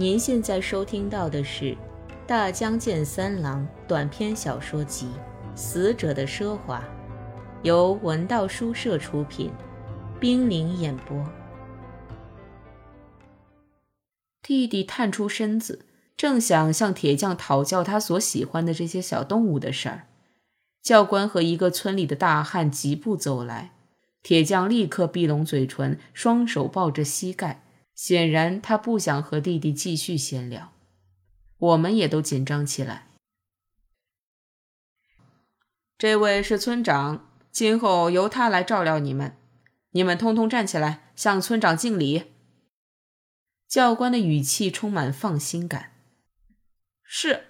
您现在收听到的是《大江健三郎》短篇小说集《死者的奢华》，由文道书社出品，冰凌演播。弟弟探出身子，正想向铁匠讨教他所喜欢的这些小动物的事儿，教官和一个村里的大汉疾步走来，铁匠立刻闭拢嘴唇，双手抱着膝盖。显然，他不想和弟弟继续闲聊。我们也都紧张起来。这位是村长，今后由他来照料你们。你们通通站起来，向村长敬礼。教官的语气充满放心感。是。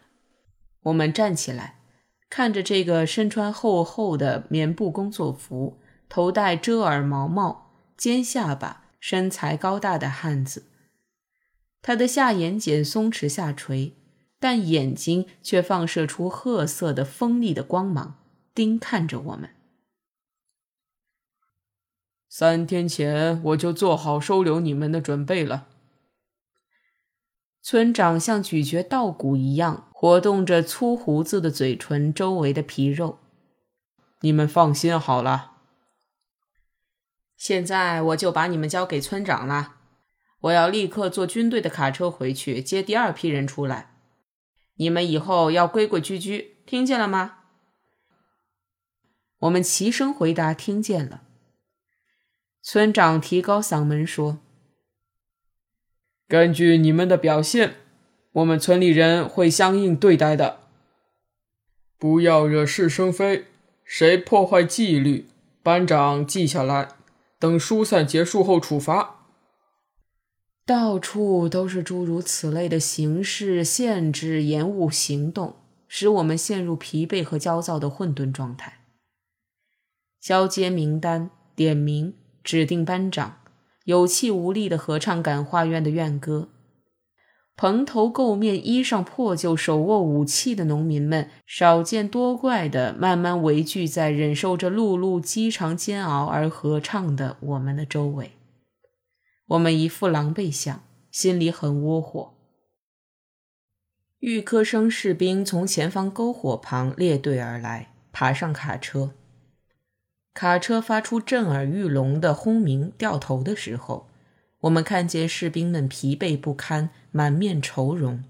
我们站起来，看着这个身穿厚厚的棉布工作服、头戴遮耳毛帽、尖下巴。身材高大的汉子，他的下眼睑松弛下垂，但眼睛却放射出褐色的锋利的光芒，盯看着我们。三天前我就做好收留你们的准备了。村长像咀嚼稻谷一样活动着粗胡子的嘴唇周围的皮肉。你们放心好了。现在我就把你们交给村长了，我要立刻坐军队的卡车回去接第二批人出来。你们以后要规规矩矩，听见了吗？我们齐声回答：“听见了。”村长提高嗓门说：“根据你们的表现，我们村里人会相应对待的。不要惹是生非，谁破坏纪律，班长记下来。”等疏散结束后处罚。到处都是诸如此类的形式限制、延误行动，使我们陷入疲惫和焦躁的混沌状态。交接名单、点名、指定班长，有气无力的合唱感化院的院歌。蓬头垢面、衣裳破旧、手握武器的农民们，少见多怪的慢慢围聚在忍受着碌碌饥肠煎熬而合唱的我们的周围。我们一副狼狈相，心里很窝火。预科生士兵从前方篝火旁列队而来，爬上卡车。卡车发出震耳欲聋的轰鸣，掉头的时候。我们看见士兵们疲惫不堪，满面愁容，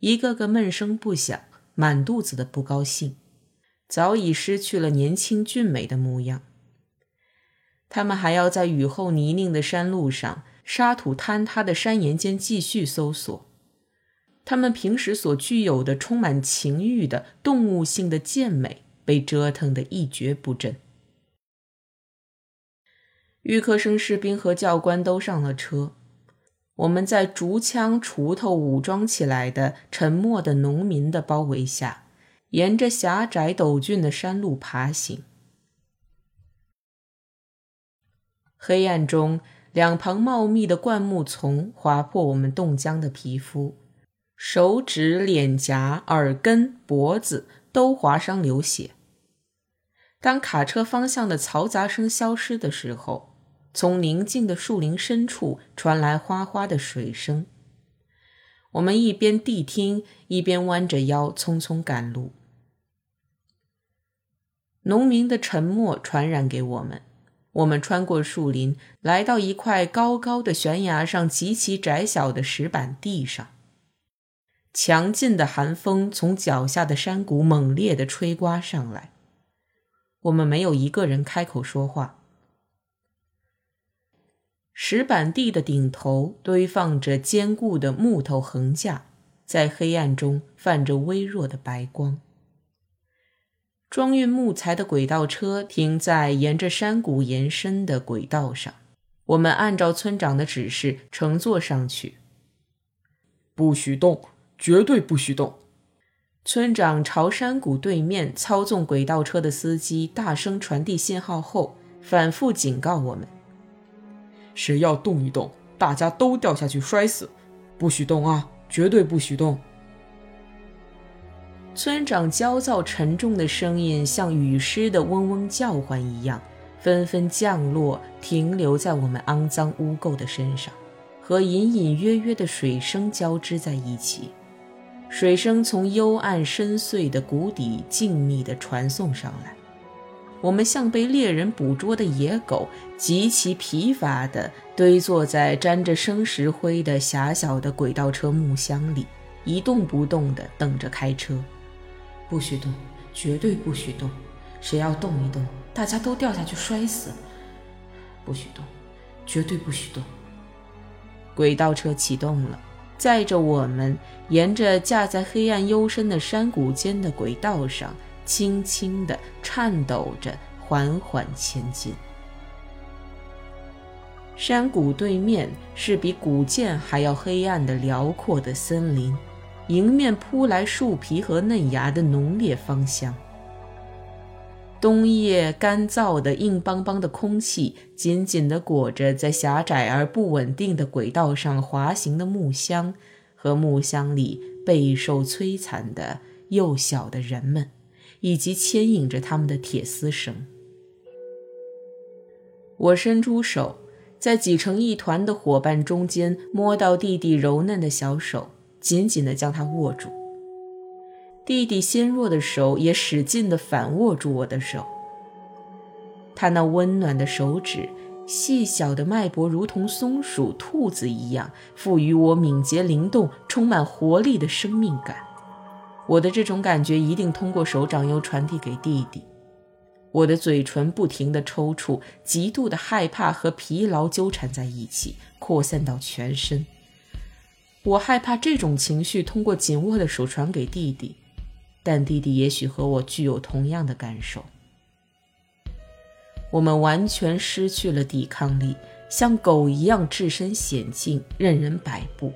一个个闷声不响，满肚子的不高兴，早已失去了年轻俊美的模样。他们还要在雨后泥泞的山路上、沙土坍塌的山岩间继续搜索。他们平时所具有的充满情欲的动物性的健美，被折腾得一蹶不振。预科生士兵和教官都上了车，我们在竹枪、锄头武装起来的沉默的农民的包围下，沿着狭窄陡峻的山路爬行。黑暗中，两旁茂密的灌木丛划破我们冻僵的皮肤，手指、脸颊、耳根、脖子都划伤流血。当卡车方向的嘈杂声消失的时候。从宁静的树林深处传来哗哗的水声。我们一边谛听，一边弯着腰匆匆赶路。农民的沉默传染给我们。我们穿过树林，来到一块高高的悬崖上极其窄小的石板地上。强劲的寒风从脚下的山谷猛烈地吹刮上来。我们没有一个人开口说话。石板地的顶头堆放着坚固的木头横架，在黑暗中泛着微弱的白光。装运木材的轨道车停在沿着山谷延伸的轨道上，我们按照村长的指示乘坐上去。不许动，绝对不许动！村长朝山谷对面操纵轨道车的司机大声传递信号后，反复警告我们。谁要动一动，大家都掉下去摔死！不许动啊，绝对不许动！村长焦躁沉重的声音像雨狮的嗡嗡叫唤一样，纷纷降落，停留在我们肮脏污垢的身上，和隐隐约约的水声交织在一起。水声从幽暗深邃的谷底静谧地传送上来。我们像被猎人捕捉的野狗，极其疲乏地堆坐在沾着生石灰的狭小的轨道车木箱里，一动不动地等着开车。不许动，绝对不许动！谁要动一动，大家都掉下去摔死！不许动，绝对不许动！轨道车启动了，载着我们沿着架在黑暗幽深的山谷间的轨道上。轻轻地颤抖着，缓缓前进。山谷对面是比古剑还要黑暗的辽阔的森林，迎面扑来树皮和嫩芽的浓烈芳香。冬夜干燥的硬邦邦的空气，紧紧地裹着在狭窄而不稳定的轨道上滑行的木箱和木箱里备受摧残的幼小的人们。以及牵引着他们的铁丝绳。我伸出手，在挤成一团的伙伴中间摸到弟弟柔嫩的小手，紧紧地将他握住。弟弟纤弱的手也使劲地反握住我的手。他那温暖的手指，细小的脉搏如同松鼠、兔子一样，赋予我敏捷灵动、充满活力的生命感。我的这种感觉一定通过手掌又传递给弟弟。我的嘴唇不停地抽搐，极度的害怕和疲劳纠缠在一起，扩散到全身。我害怕这种情绪通过紧握的手传给弟弟，但弟弟也许和我具有同样的感受。我们完全失去了抵抗力，像狗一样置身险境，任人摆布。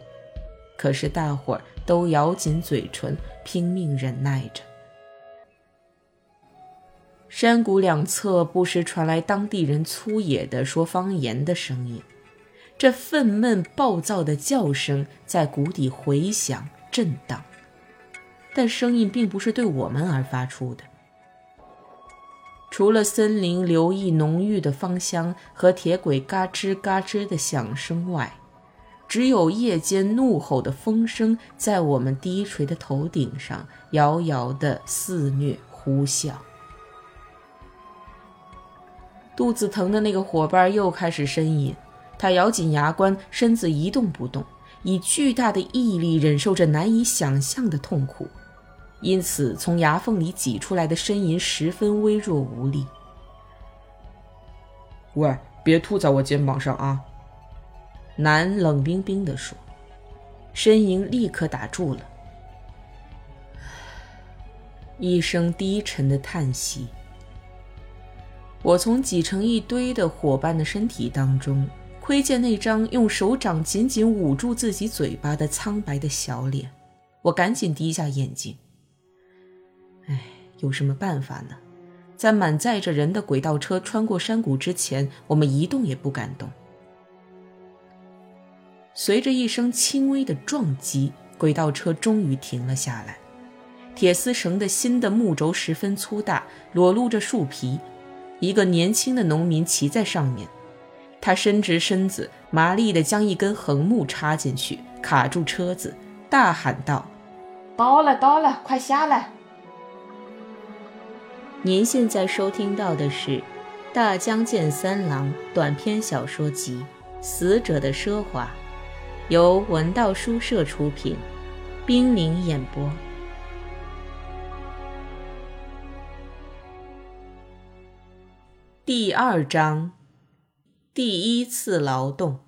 可是大伙儿都咬紧嘴唇，拼命忍耐着。山谷两侧不时传来当地人粗野的说方言的声音，这愤懑暴躁的叫声在谷底回响震荡，但声音并不是对我们而发出的。除了森林留意浓郁的芳香和铁轨嘎吱嘎吱的响声外，只有夜间怒吼的风声在我们低垂的头顶上遥遥地肆虐呼啸。肚子疼的那个伙伴又开始呻吟，他咬紧牙关，身子一动不动，以巨大的毅力忍受着难以想象的痛苦，因此从牙缝里挤出来的呻吟十分微弱无力。喂，别吐在我肩膀上啊！男冷冰冰地说：“呻吟立刻打住了。”一声低沉的叹息。我从挤成一堆的伙伴的身体当中，窥见那张用手掌紧紧捂住自己嘴巴的苍白的小脸。我赶紧低下眼睛。哎，有什么办法呢？在满载着人的轨道车穿过山谷之前，我们一动也不敢动。随着一声轻微的撞击，轨道车终于停了下来。铁丝绳的新的木轴十分粗大，裸露着树皮。一个年轻的农民骑在上面，他伸直身子，麻利地将一根横木插进去，卡住车子，大喊道：“到了，到了，快下来！”您现在收听到的是《大江健三郎》短篇小说集《死者的奢华》。由文道书社出品，冰凌演播。第二章，第一次劳动。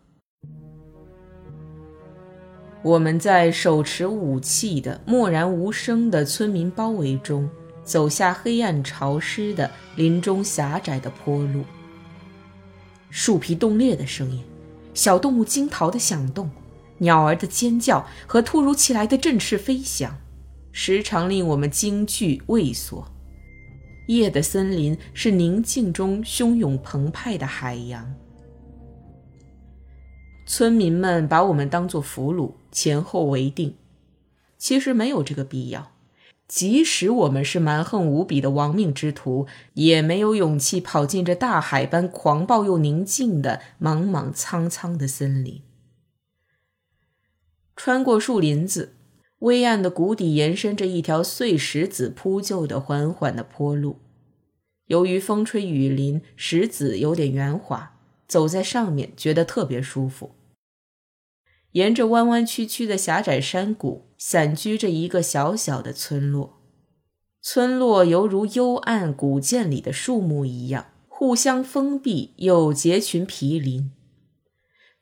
我们在手持武器的默然无声的村民包围中，走下黑暗潮湿的林中狭窄的坡路。树皮冻裂的声音，小动物惊逃的响动。鸟儿的尖叫和突如其来的振翅飞翔，时常令我们惊惧畏缩。夜的森林是宁静中汹涌澎湃的海洋。村民们把我们当作俘虏，前后为定。其实没有这个必要。即使我们是蛮横无比的亡命之徒，也没有勇气跑进这大海般狂暴又宁静的茫茫苍苍的森林。穿过树林子，微暗的谷底延伸着一条碎石子铺就的缓缓的坡路。由于风吹雨淋，石子有点圆滑，走在上面觉得特别舒服。沿着弯弯曲曲的狭窄山谷，散居着一个小小的村落。村落犹如幽暗古建里的树木一样，互相封闭又结群毗邻。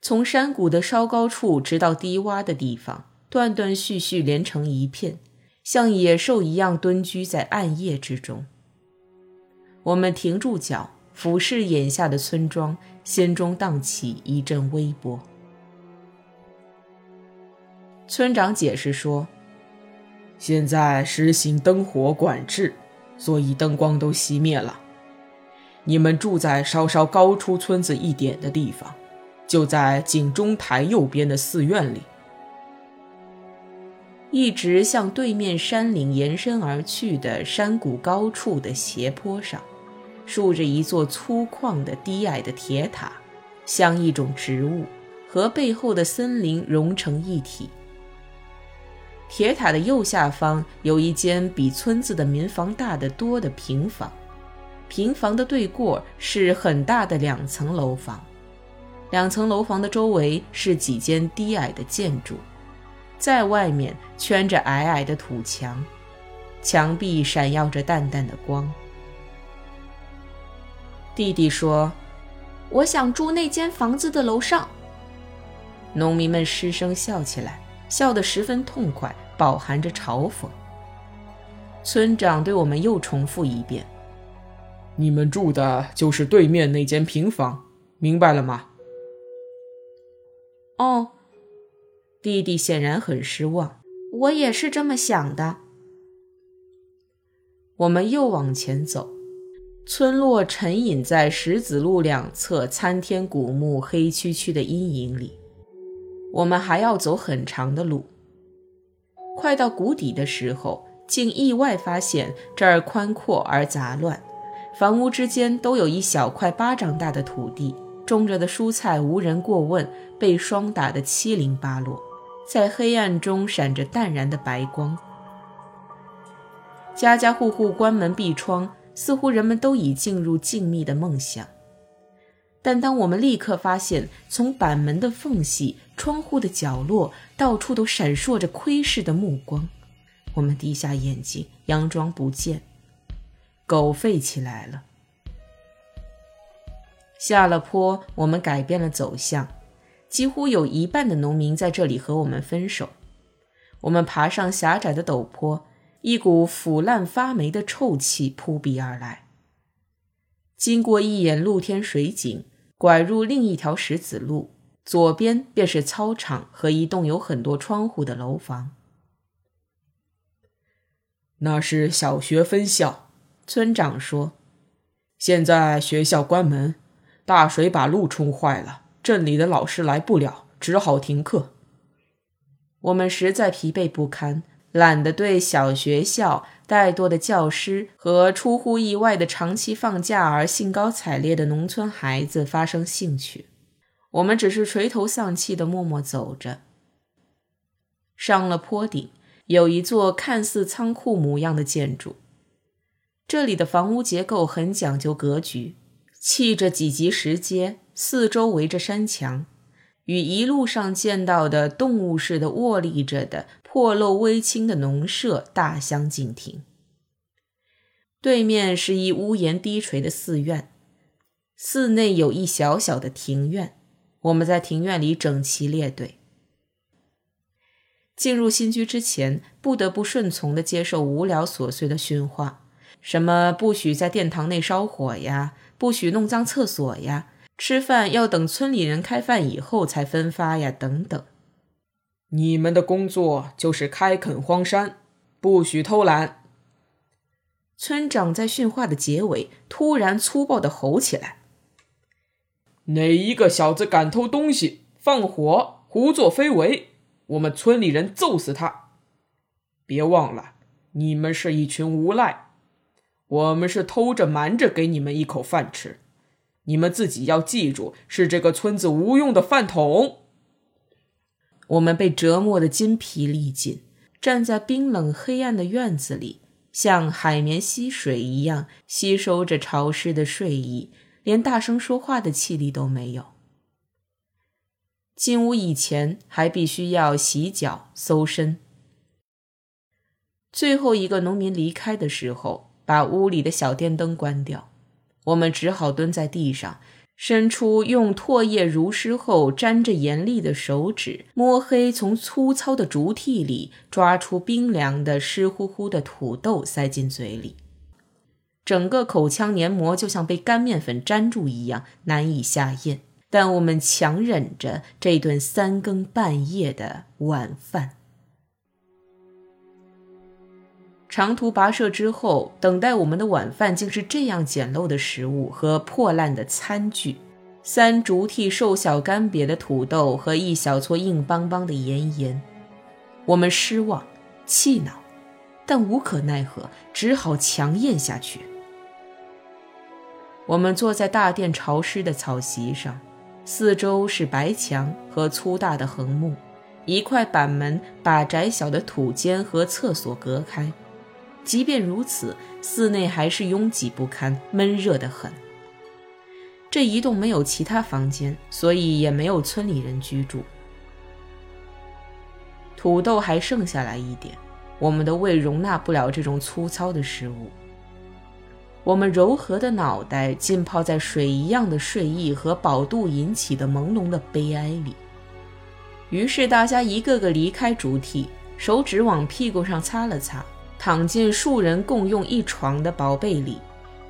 从山谷的稍高处直到低洼的地方，断断续续连成一片，像野兽一样蹲居在暗夜之中。我们停住脚，俯视眼下的村庄，心中荡起一阵微波。村长解释说。现在实行灯火管制，所以灯光都熄灭了。你们住在稍稍高出村子一点的地方，就在井中台右边的寺院里。一直向对面山岭延伸而去的山谷高处的斜坡上，竖着一座粗犷的低矮的铁塔，像一种植物，和背后的森林融成一体。铁塔的右下方有一间比村子的民房大得多的平房，平房的对过是很大的两层楼房，两层楼房的周围是几间低矮的建筑，在外面圈着矮矮的土墙，墙壁闪耀着淡淡的光。弟弟说：“我想住那间房子的楼上。”农民们失声笑起来。笑得十分痛快，饱含着嘲讽。村长对我们又重复一遍：“你们住的就是对面那间平房，明白了吗？”哦，弟弟显然很失望。我也是这么想的。我们又往前走，村落沉隐在石子路两侧参天古木黑黢黢的阴影里。我们还要走很长的路。快到谷底的时候，竟意外发现这儿宽阔而杂乱，房屋之间都有一小块巴掌大的土地，种着的蔬菜无人过问，被霜打得七零八落，在黑暗中闪着淡然的白光。家家户户关门闭窗，似乎人们都已进入静谧的梦想。但当我们立刻发现，从板门的缝隙、窗户的角落，到处都闪烁着窥视的目光，我们低下眼睛，佯装不见。狗吠起来了。下了坡，我们改变了走向，几乎有一半的农民在这里和我们分手。我们爬上狭窄的陡坡，一股腐烂发霉的臭气扑鼻而来。经过一眼露天水井。拐入另一条石子路，左边便是操场和一栋有很多窗户的楼房。那是小学分校，村长说：“现在学校关门，大水把路冲坏了，镇里的老师来不了，只好停课。”我们实在疲惫不堪。懒得对小学校怠惰的教师和出乎意外的长期放假而兴高采烈的农村孩子发生兴趣，我们只是垂头丧气地默默走着。上了坡顶，有一座看似仓库模样的建筑，这里的房屋结构很讲究格局，砌着几级石阶，四周围着山墙，与一路上见到的动物似的卧立着的。破漏微倾的农舍大相径庭。对面是一屋檐低垂的寺院，寺内有一小小的庭院。我们在庭院里整齐列队。进入新居之前，不得不顺从地接受无聊琐碎的训话，什么不许在殿堂内烧火呀，不许弄脏厕所呀，吃饭要等村里人开饭以后才分发呀，等等。你们的工作就是开垦荒山，不许偷懒。村长在训话的结尾突然粗暴地吼起来：“哪一个小子敢偷东西、放火、胡作非为，我们村里人揍死他！别忘了，你们是一群无赖，我们是偷着瞒着给你们一口饭吃，你们自己要记住，是这个村子无用的饭桶。”我们被折磨得筋疲力尽，站在冰冷黑暗的院子里，像海绵吸水一样吸收着潮湿的睡意，连大声说话的气力都没有。进屋以前还必须要洗脚、搜身。最后一个农民离开的时候，把屋里的小电灯关掉，我们只好蹲在地上。伸出用唾液濡湿后沾着盐粒的手指，摸黑从粗糙的竹屉里抓出冰凉的湿乎乎的土豆，塞进嘴里。整个口腔黏膜就像被干面粉粘住一样，难以下咽。但我们强忍着这顿三更半夜的晚饭。长途跋涉之后，等待我们的晚饭竟是这样简陋的食物和破烂的餐具：三竹屉瘦小干瘪的土豆和一小撮硬邦邦的盐盐。我们失望、气恼，但无可奈何，只好强咽下去。我们坐在大殿潮湿的草席上，四周是白墙和粗大的横木，一块板门把窄小的土间和厕所隔开。即便如此，寺内还是拥挤不堪，闷热得很。这一栋没有其他房间，所以也没有村里人居住。土豆还剩下来一点，我们的胃容纳不了这种粗糙的食物。我们柔和的脑袋浸泡在水一样的睡意和饱肚引起的朦胧的悲哀里。于是大家一个个离开主体，手指往屁股上擦了擦。躺进数人共用一床的薄被里，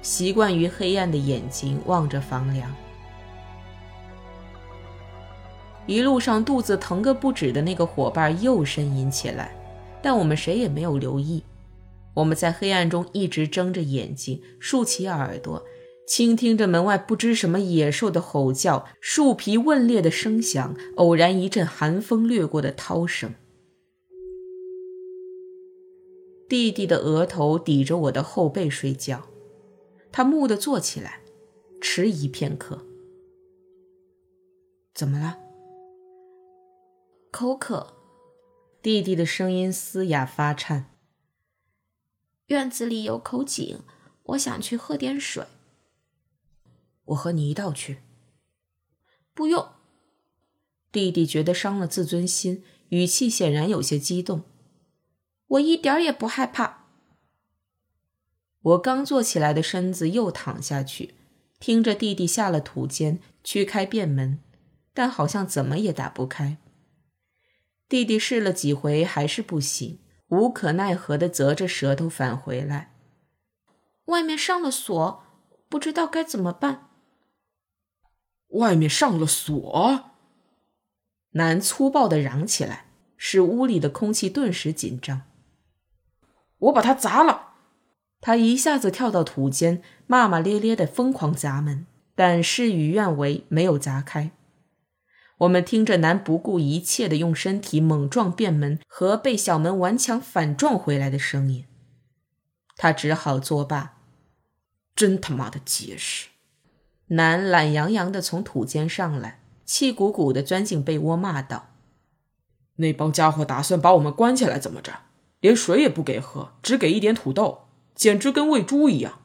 习惯于黑暗的眼睛望着房梁。一路上肚子疼个不止的那个伙伴又呻吟起来，但我们谁也没有留意。我们在黑暗中一直睁着眼睛，竖起耳朵，倾听着门外不知什么野兽的吼叫、树皮问裂的声响、偶然一阵寒风掠过的涛声。弟弟的额头抵着我的后背睡觉，他蓦地坐起来，迟疑片刻。怎么了？口渴。弟弟的声音嘶哑发颤。院子里有口井，我想去喝点水。我和你一道去。不用。弟弟觉得伤了自尊心，语气显然有些激动。我一点也不害怕。我刚坐起来的身子又躺下去，听着弟弟下了土间去开便门，但好像怎么也打不开。弟弟试了几回还是不行，无可奈何地啧着舌头返回来。外面上了锁，不知道该怎么办。外面上了锁，男粗暴地嚷起来，使屋里的空气顿时紧张。我把它砸了！他一下子跳到土间，骂骂咧咧的疯狂砸门，但事与愿违，没有砸开。我们听着男不顾一切的用身体猛撞便门和被小门顽强反撞回来的声音，他只好作罢。真他妈的结实！男懒洋洋的从土间上来，气鼓鼓的钻进被窝，骂道：“那帮家伙打算把我们关起来，怎么着？”连水也不给喝，只给一点土豆，简直跟喂猪一样。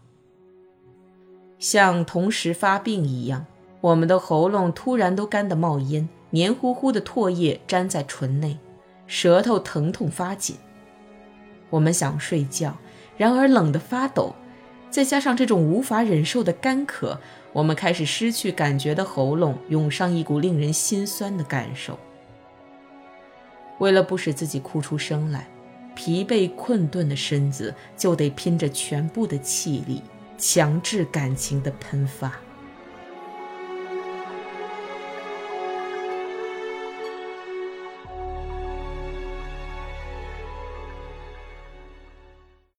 像同时发病一样，我们的喉咙突然都干得冒烟，黏糊糊的唾液粘在唇内，舌头疼痛发紧。我们想睡觉，然而冷得发抖，再加上这种无法忍受的干渴，我们开始失去感觉的喉咙涌上一股令人心酸的感受。为了不使自己哭出声来。疲惫困顿的身子就得拼着全部的气力，强制感情的喷发。